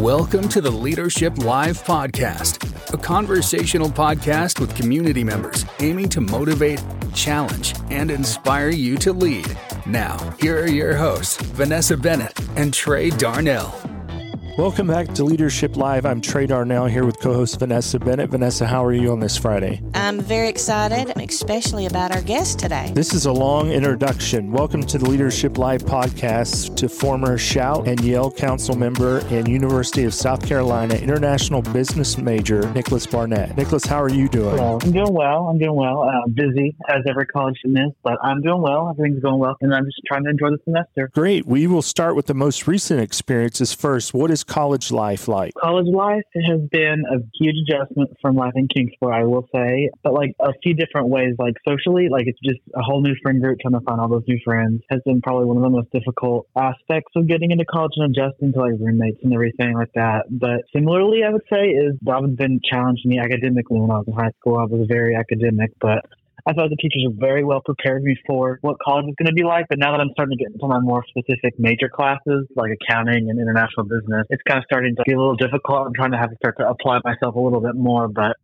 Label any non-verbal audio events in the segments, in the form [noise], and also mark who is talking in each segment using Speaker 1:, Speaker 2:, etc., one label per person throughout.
Speaker 1: Welcome to the Leadership Live Podcast, a conversational podcast with community members aiming to motivate, challenge, and inspire you to lead. Now, here are your hosts, Vanessa Bennett and Trey Darnell.
Speaker 2: Welcome back to Leadership Live. I'm Trey Darnell here with co host Vanessa Bennett. Vanessa, how are you on this Friday?
Speaker 3: I'm very excited, especially about our guest today.
Speaker 2: This is a long introduction. Welcome to the Leadership Live podcast to former Shout and Y.E.L.L. Council member and University of South Carolina international business major, Nikolas Barnett. Nikolas, how are you doing?
Speaker 4: Hello. I'm doing well. I'm doing well. Uh, busy as every college student is, but I'm doing well. Everything's going well, and I'm just trying to enjoy the semester.
Speaker 2: Great. We will start with the most recent experiences first. What is college life like?
Speaker 4: College life has been a huge adjustment from life in Kingsport, I will say, but like a few different ways. Like socially, like it's just a whole new friend group, trying to find all those new friends has been probably one of the most difficult aspects of getting into college and adjusting to like roommates and everything like that. But similarly, I would say is I've been challenged me academically when I was in high school. I was very academic, but I thought the teachers were very well prepared me for what college is going to be like. But now that I'm starting to get into my more specific major classes, like accounting and international business, it's kind of starting to be a little difficult. I'm trying to have to start to apply myself a little bit more. But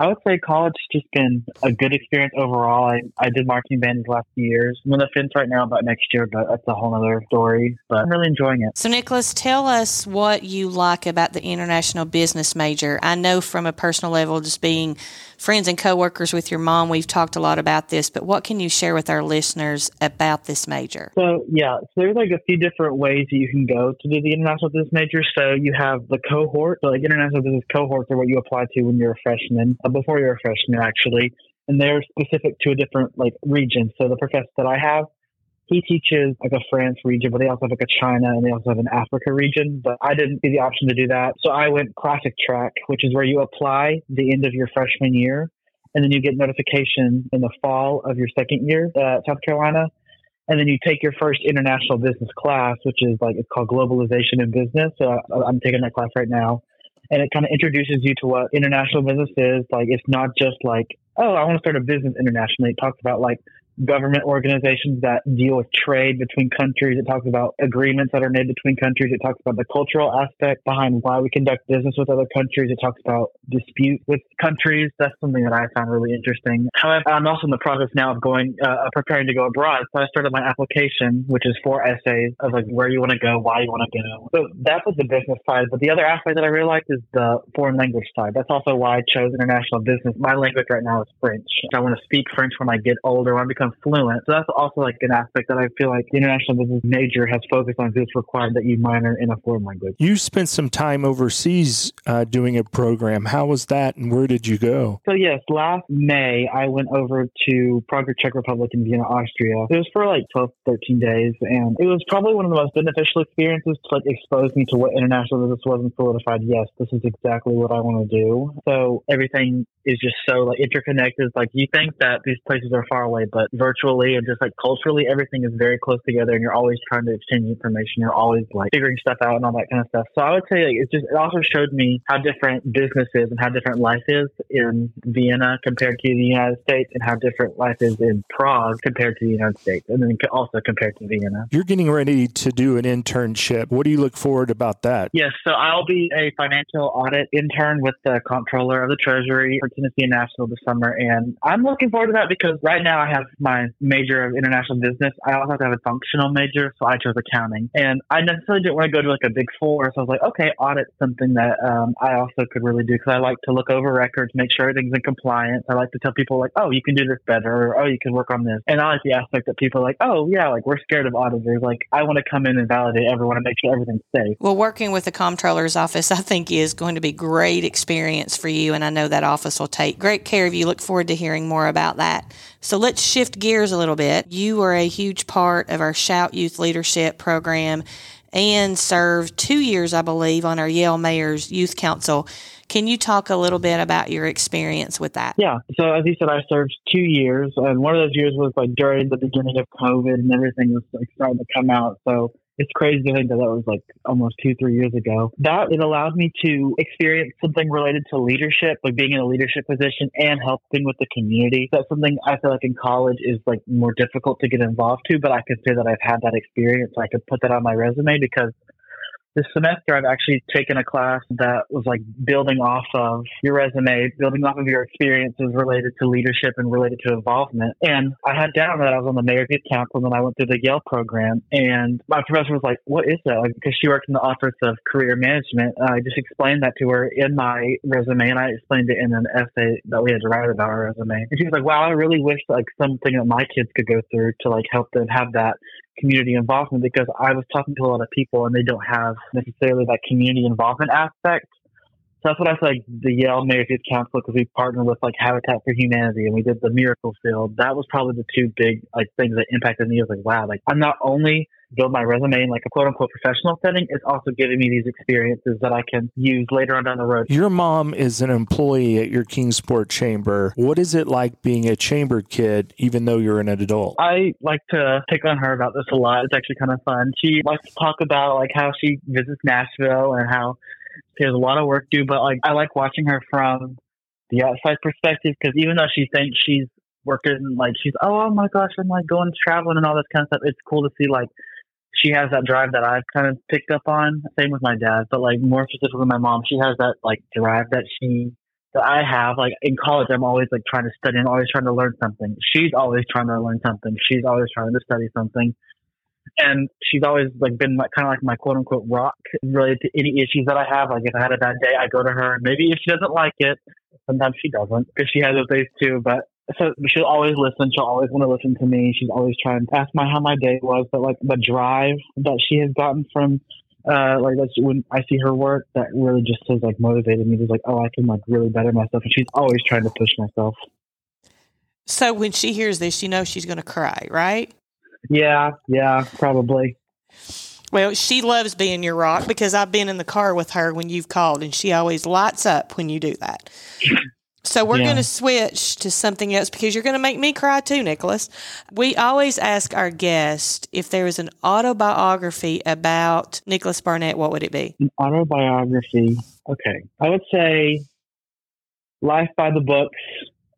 Speaker 4: I would say college has just been a good experience overall. I, I did marching band the last few years. I'm on the fence right now about next year, but that's a whole other story. But I'm really enjoying it.
Speaker 3: So, Nikolas, tell us what you like about the international business major. I know from a personal level, just being friends and coworkers with your mom, we've talked a lot about this, but what can you share with our listeners about this major?
Speaker 4: So, yeah, so there's like a few different ways that you can go to do the international business major. So, you have the cohort. So, like international business cohorts are what you apply to when you're a freshman, uh, before you're a freshman, actually. And they're specific to a different like region. So, the professor that I have, he teaches like a France region, but they also have like a China and they also have an Africa region. But I didn't see the option to do that. So I went classic track, which is where you apply the end of your freshman year and then you get notification in the fall of your second year uh, at South Carolina. And then you take your first international business class, which is like, it's called globalization in business. So I'm taking that class right now. And it kind of introduces you to what international business is. Like, it's not just like, oh, I want to start a business internationally. It talks about like government organizations that deal with trade between countries. It talks about agreements that are made between countries. It talks about the cultural aspect behind why we conduct business with other countries. It talks about dispute with countries. That's something that I found really interesting. However, I'm also in the process now of going, uh, preparing to go abroad. So I started my application, which is four essays of like where you want to go, why you want to go. So that was the business side. But the other aspect that I really liked is the foreign language side. That's also why I chose international business. My language right now is French. I want to speak French when I get older, when I become fluent. So that's also like an aspect that I feel like the international business major has focused on. It's required that you minor in a foreign language.
Speaker 2: You spent some time overseas uh, doing a program. How was that, and where did you go?
Speaker 4: So yes, last May I went over to Prague, Czech Republic, and Vienna, Austria. It was for like 12, 13 days, and it was probably one of the most beneficial experiences to like expose me to what international business was and solidified. Yes, this is exactly what I want to do. So everything is just so like interconnected. Like you think that these places are far away, but virtually and just like culturally, everything is very close together, and you're always trying to exchange information. You're always like figuring stuff out and all that kind of stuff. So I would say like, it's just it also showed me how different business is and how different life is in Vienna compared to the United States, and how different life is in Prague compared to the United States, and then also compared to Vienna.
Speaker 2: You're getting ready to do an internship. What do you look forward about that?
Speaker 4: Yes, so I'll be a financial audit intern with the comptroller of the Treasury for Tennessee National this summer, and I'm looking forward to that because right now I have my major of international business. I also have to have a functional major, so I chose accounting, and I necessarily didn't want to go to like a big four, so I was like, okay, audit something that um, I also could really do because I like to look over records, make sure everything's in compliance. I like to tell people like, oh, you can do this better, or oh, you can work on this, and I like the aspect that people are like, oh, yeah, like we're scared of auditors. Like I want to come in and validate everyone and make sure everything's safe.
Speaker 3: Well, working with the comptroller's office, [laughs] I think is going to be great experience for you, and I know that office will take great care of you. Look forward to hearing more about that. So let's shift gears a little bit. You were a huge part of our Shout Youth Leadership program and served two years, I believe, on our Y.E.L.L. Mayor's Youth Council. Can you talk a little bit about your experience with that?
Speaker 4: Yeah. So as you said, I served two years, and one of those years was like during the beginning of COVID, and everything was like starting to come out. So it's crazy to think that that was like almost two, three years ago. That it allowed me to experience something related to leadership, like being in a leadership position and helping with the community. That's something I feel like in college is like more difficult to get involved to, but I could say that I've had that experience. I could put that on my resume because this semester I've actually taken a class that was like building off of your resume, building off of your experiences related to leadership and related to involvement. And I had down that I was on the mayor's youth council and then I went through the Y.E.L.L. program. And my professor was like, what is that? Because she works in the office of career management. I just explained that to her in my resume and I explained it in an essay that we had to write about our resume. And she was like, wow, I really wish like something that my kids could go through to like help them have that community involvement because I was talking to a lot of people and they don't have necessarily that community involvement aspect. So that's what I like the Y.E.L.L. Youth Council because we partnered with like Habitat for Humanity and we did the Miracle Field. That was probably the two big like things that impacted me. I was like, wow, like I'm not only build my resume in like a quote unquote professional setting, it's also giving me these experiences that I can use later on down the road.
Speaker 2: Your mom is an employee at your Kingsport Chamber. What is it like being a chamber kid, even though you're an adult?
Speaker 4: I like to pick on her about this a lot. It's actually kind of fun. She likes to talk about like how she visits Nashville and how she has a lot of work to do, but like I like watching her from the outside perspective because even though she thinks she's working like she's oh, oh my gosh I'm like going traveling and all this kind of stuff, it's cool to see like she has that drive that I've kind of picked up on. Same with my dad, but like more specifically my mom, she has that like drive that she that I have. Like in college, I'm always like trying to study. I'm always trying to learn something. She's always trying to learn something. She's always trying to study something. And she's always like been like, kind of like my quote unquote rock related to any issues that I have. Like if I had a bad day, I go to her. Maybe if she doesn't like it, sometimes she doesn't because she has those days too. But so she'll always listen. She'll always want to listen to me. She's always trying to ask my how my day was. But like the drive that she has gotten from, uh, like that's when I see her work, that really just has like motivated me. Just like, oh, I can like really better myself. And she's always trying to push myself.
Speaker 3: So when she hears this, she knows she's going to cry, right?
Speaker 4: Yeah, yeah, probably.
Speaker 3: Well, she loves being your rock because I've been in the car with her when you've called, and she always lights up when you do that. So we're
Speaker 4: Yeah.
Speaker 3: going to switch to something else because you're going to make me cry too, Nikolas. We always ask our guest if there is an autobiography about Nikolas Barnett, what would it be?
Speaker 4: An autobiography. Okay, I would say Life by the Books,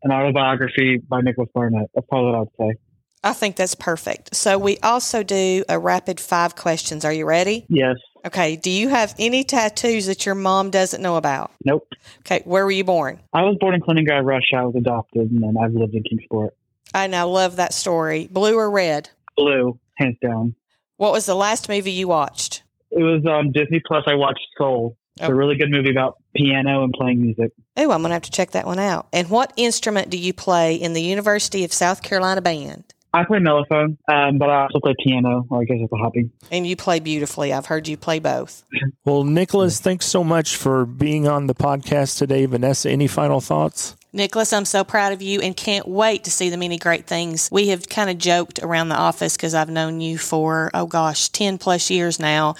Speaker 4: an autobiography by Nikolas Barnett. That's probably what I'd say.
Speaker 3: I think that's perfect. So we also do a rapid five questions. Are you ready?
Speaker 4: Yes.
Speaker 3: Okay. Do you have any tattoos that your mom doesn't know about?
Speaker 4: Nope.
Speaker 3: Okay. Where were you born?
Speaker 4: I was born in Kaliningrad, Russia. I was adopted, and then I've lived in Kingsport.
Speaker 3: I now love that story. Blue or red?
Speaker 4: Blue, hands down.
Speaker 3: What was the last movie you watched?
Speaker 4: It was on Disney Plus. I watched Soul. It's
Speaker 3: Oh.
Speaker 4: a really good movie about piano and playing music.
Speaker 3: Oh, I'm going to have to check that one out. And what instrument do you play in the University of South Carolina band?
Speaker 4: I play mellophone, um, but I also play piano. I guess it's a hobby.
Speaker 3: And you play beautifully. I've heard you play both. [laughs]
Speaker 2: Well, Nikolas, thanks so much for being on the podcast today. Vanessa, any final thoughts?
Speaker 3: Nikolas, I'm so proud of you and can't wait to see the many great things. We have kind of joked around the office because I've known you for, oh gosh, 10 plus years now.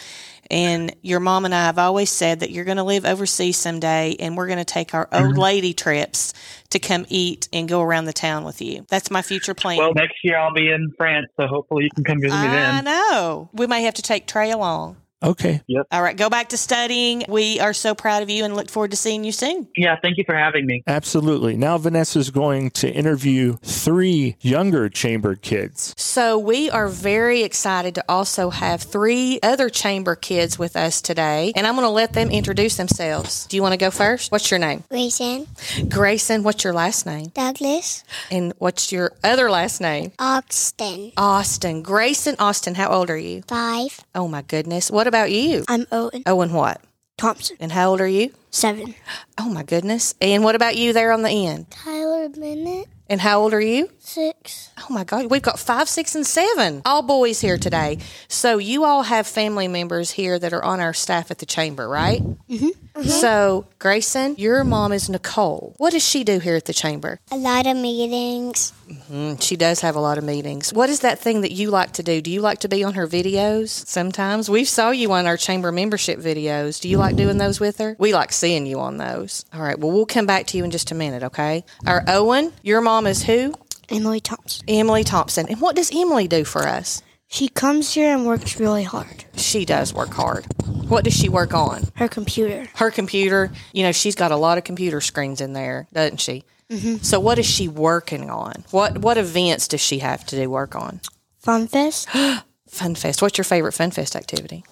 Speaker 3: And your mom and I have always said that you're going to live overseas someday and we're going to take our old mm-hmm. lady trips to come eat and go around the town with you. That's my future plan.
Speaker 4: Well, next year I'll be in France, so hopefully you can come visit me then.
Speaker 3: I know. We may have to take Trey along.
Speaker 2: Okay. Yep.
Speaker 3: All right, go back to studying. We are so proud of you and look forward to seeing you soon.
Speaker 4: Yeah, thank you for having me.
Speaker 2: Absolutely. Now Vanessa's going to interview three younger chamber kids.
Speaker 3: So, we are very excited to also have three other chamber kids with us today, and I'm going to let them introduce themselves. Do you want to go first? What's your name?
Speaker 5: Grayson,
Speaker 3: Grayson. What's your last name?
Speaker 5: Douglas,
Speaker 3: And what's your other last name?
Speaker 5: Austin.
Speaker 3: Austin. Grayson Austin. How old are you?
Speaker 5: five.
Speaker 3: Oh, my goodness. What about you?
Speaker 5: I'm Owen
Speaker 3: Owen, what?
Speaker 5: Thompson,
Speaker 3: And how old are you?
Speaker 5: seven.
Speaker 3: Oh, my goodness. And what about you there on the end?
Speaker 5: Tyler Bennett,
Speaker 3: And how old are you?
Speaker 5: six.
Speaker 3: Oh my God, we've got five, six, and seven. All boys here today. So you all have family members here that are on our staff at the chamber, right? Mm-hmm. So, Grayson, your mom is Nicole. What does she do here at the chamber?
Speaker 5: A lot of meetings.
Speaker 3: Mm, she does have a lot of meetings. What is that thing that you like to do? Do you like to be on her videos sometimes? We saw you on our chamber membership videos. Do you like doing those with her? We like seeing you on those. All right, well, we'll come back to you in just a minute, okay? Our Owen, your mom is who?
Speaker 5: Emily Thompson.
Speaker 3: Emily Thompson. And what does Emily do for us?
Speaker 6: She comes here and works really hard.
Speaker 3: She does work hard. What does she work on?
Speaker 6: Her computer.
Speaker 3: Her computer. You know, she's got a lot of computer screens in there, doesn't she? Mm-hmm. So, what is she working on? What What events does she have to do work on?
Speaker 6: Fun Fest. [gasps]
Speaker 3: Fun Fest. What's your favorite Fun Fest activity?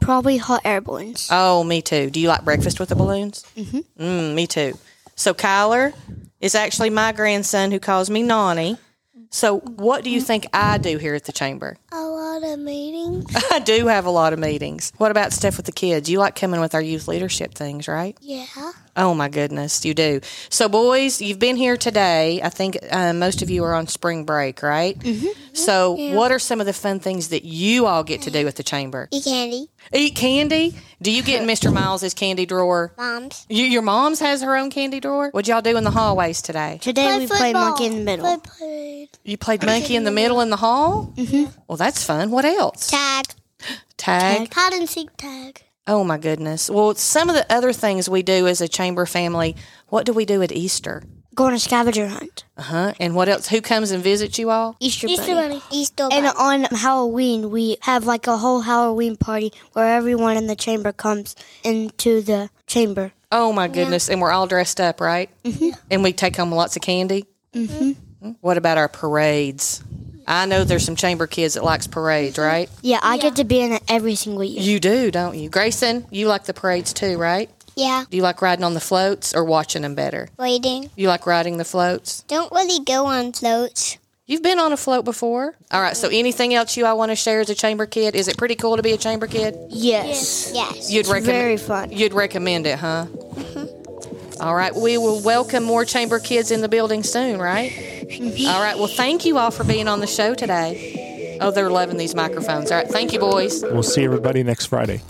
Speaker 6: Probably hot air balloons.
Speaker 3: Oh, me too. Do you like breakfast with the balloons? Mm-hmm. Mm, me too. So Kyler is actually my grandson who calls me Nani. So what do you think I do here at the chamber?
Speaker 5: A lot of meetings. [laughs]
Speaker 3: I do have a lot of meetings. What about stuff with the kids? You like coming with our youth leadership things, right?
Speaker 5: Yeah.
Speaker 3: Oh my goodness, you do. So, boys, you've been here today. I think uh, most of you are on spring break, right? Mm-hmm. So, what are some of the fun things that you all get to do at the chamber?
Speaker 5: Eat candy.
Speaker 3: Eat candy. Do you get [laughs] in Mr. Miles's candy drawer?
Speaker 5: Moms.
Speaker 3: You, your mom's has her own candy drawer. What'd y'all do in the hallways today?
Speaker 6: Today we played
Speaker 5: football.
Speaker 6: monkey in the middle.
Speaker 5: I played
Speaker 3: You played monkey in the middle in the hall. Mm-hmm. Well, that's fun. What else?
Speaker 5: tag.
Speaker 3: Tag.
Speaker 5: Hide and seek tag.
Speaker 3: Oh my goodness. Well, some of the other things we do as a chamber family. What do we do at Easter?
Speaker 6: Go on a scavenger hunt.
Speaker 3: Uh huh. And what else? Who comes and visits you all?
Speaker 6: Easter,
Speaker 5: Easter
Speaker 6: bunny.
Speaker 5: bunny. Easter
Speaker 6: And on Halloween, we have like a whole Halloween party where everyone in the chamber comes into the chamber.
Speaker 3: Oh my goodness. And we're all dressed up, right? Mm-hmm. And we take home lots of candy. Mm-hmm. What about our parades? I know there's some chamber kids that likes parades, right?
Speaker 6: Yeah, I get to be in it every single year.
Speaker 3: You do, don't you? Grayson, you like the parades too, right?
Speaker 5: Yeah.
Speaker 3: Do you like riding on the floats or watching them better?
Speaker 5: Waiting.
Speaker 3: You like riding the floats?
Speaker 5: Don't really go on floats.
Speaker 3: You've been on a float before. All right, so anything else you all want to share as a chamber kid? Is it pretty cool to be a chamber kid?
Speaker 6: Yes.
Speaker 5: Yes.
Speaker 3: You'd recommend
Speaker 6: very fun.
Speaker 3: You'd recommend it, huh? Mm-hmm. All right, we will welcome more chamber kids in the building soon, right? Mm-hmm. All right, well, thank you all for being on the show today. Oh, they're loving these microphones. All right, thank you, boys.
Speaker 2: We'll see everybody next Friday.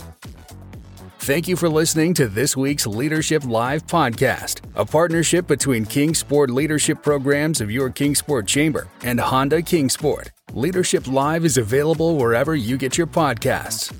Speaker 1: Thank you for listening to this week's Leadership Live podcast, a partnership between Kingsport Leadership Programs of your Kingsport Chamber and Honda Kingsport. Leadership Live is available wherever you get your podcasts.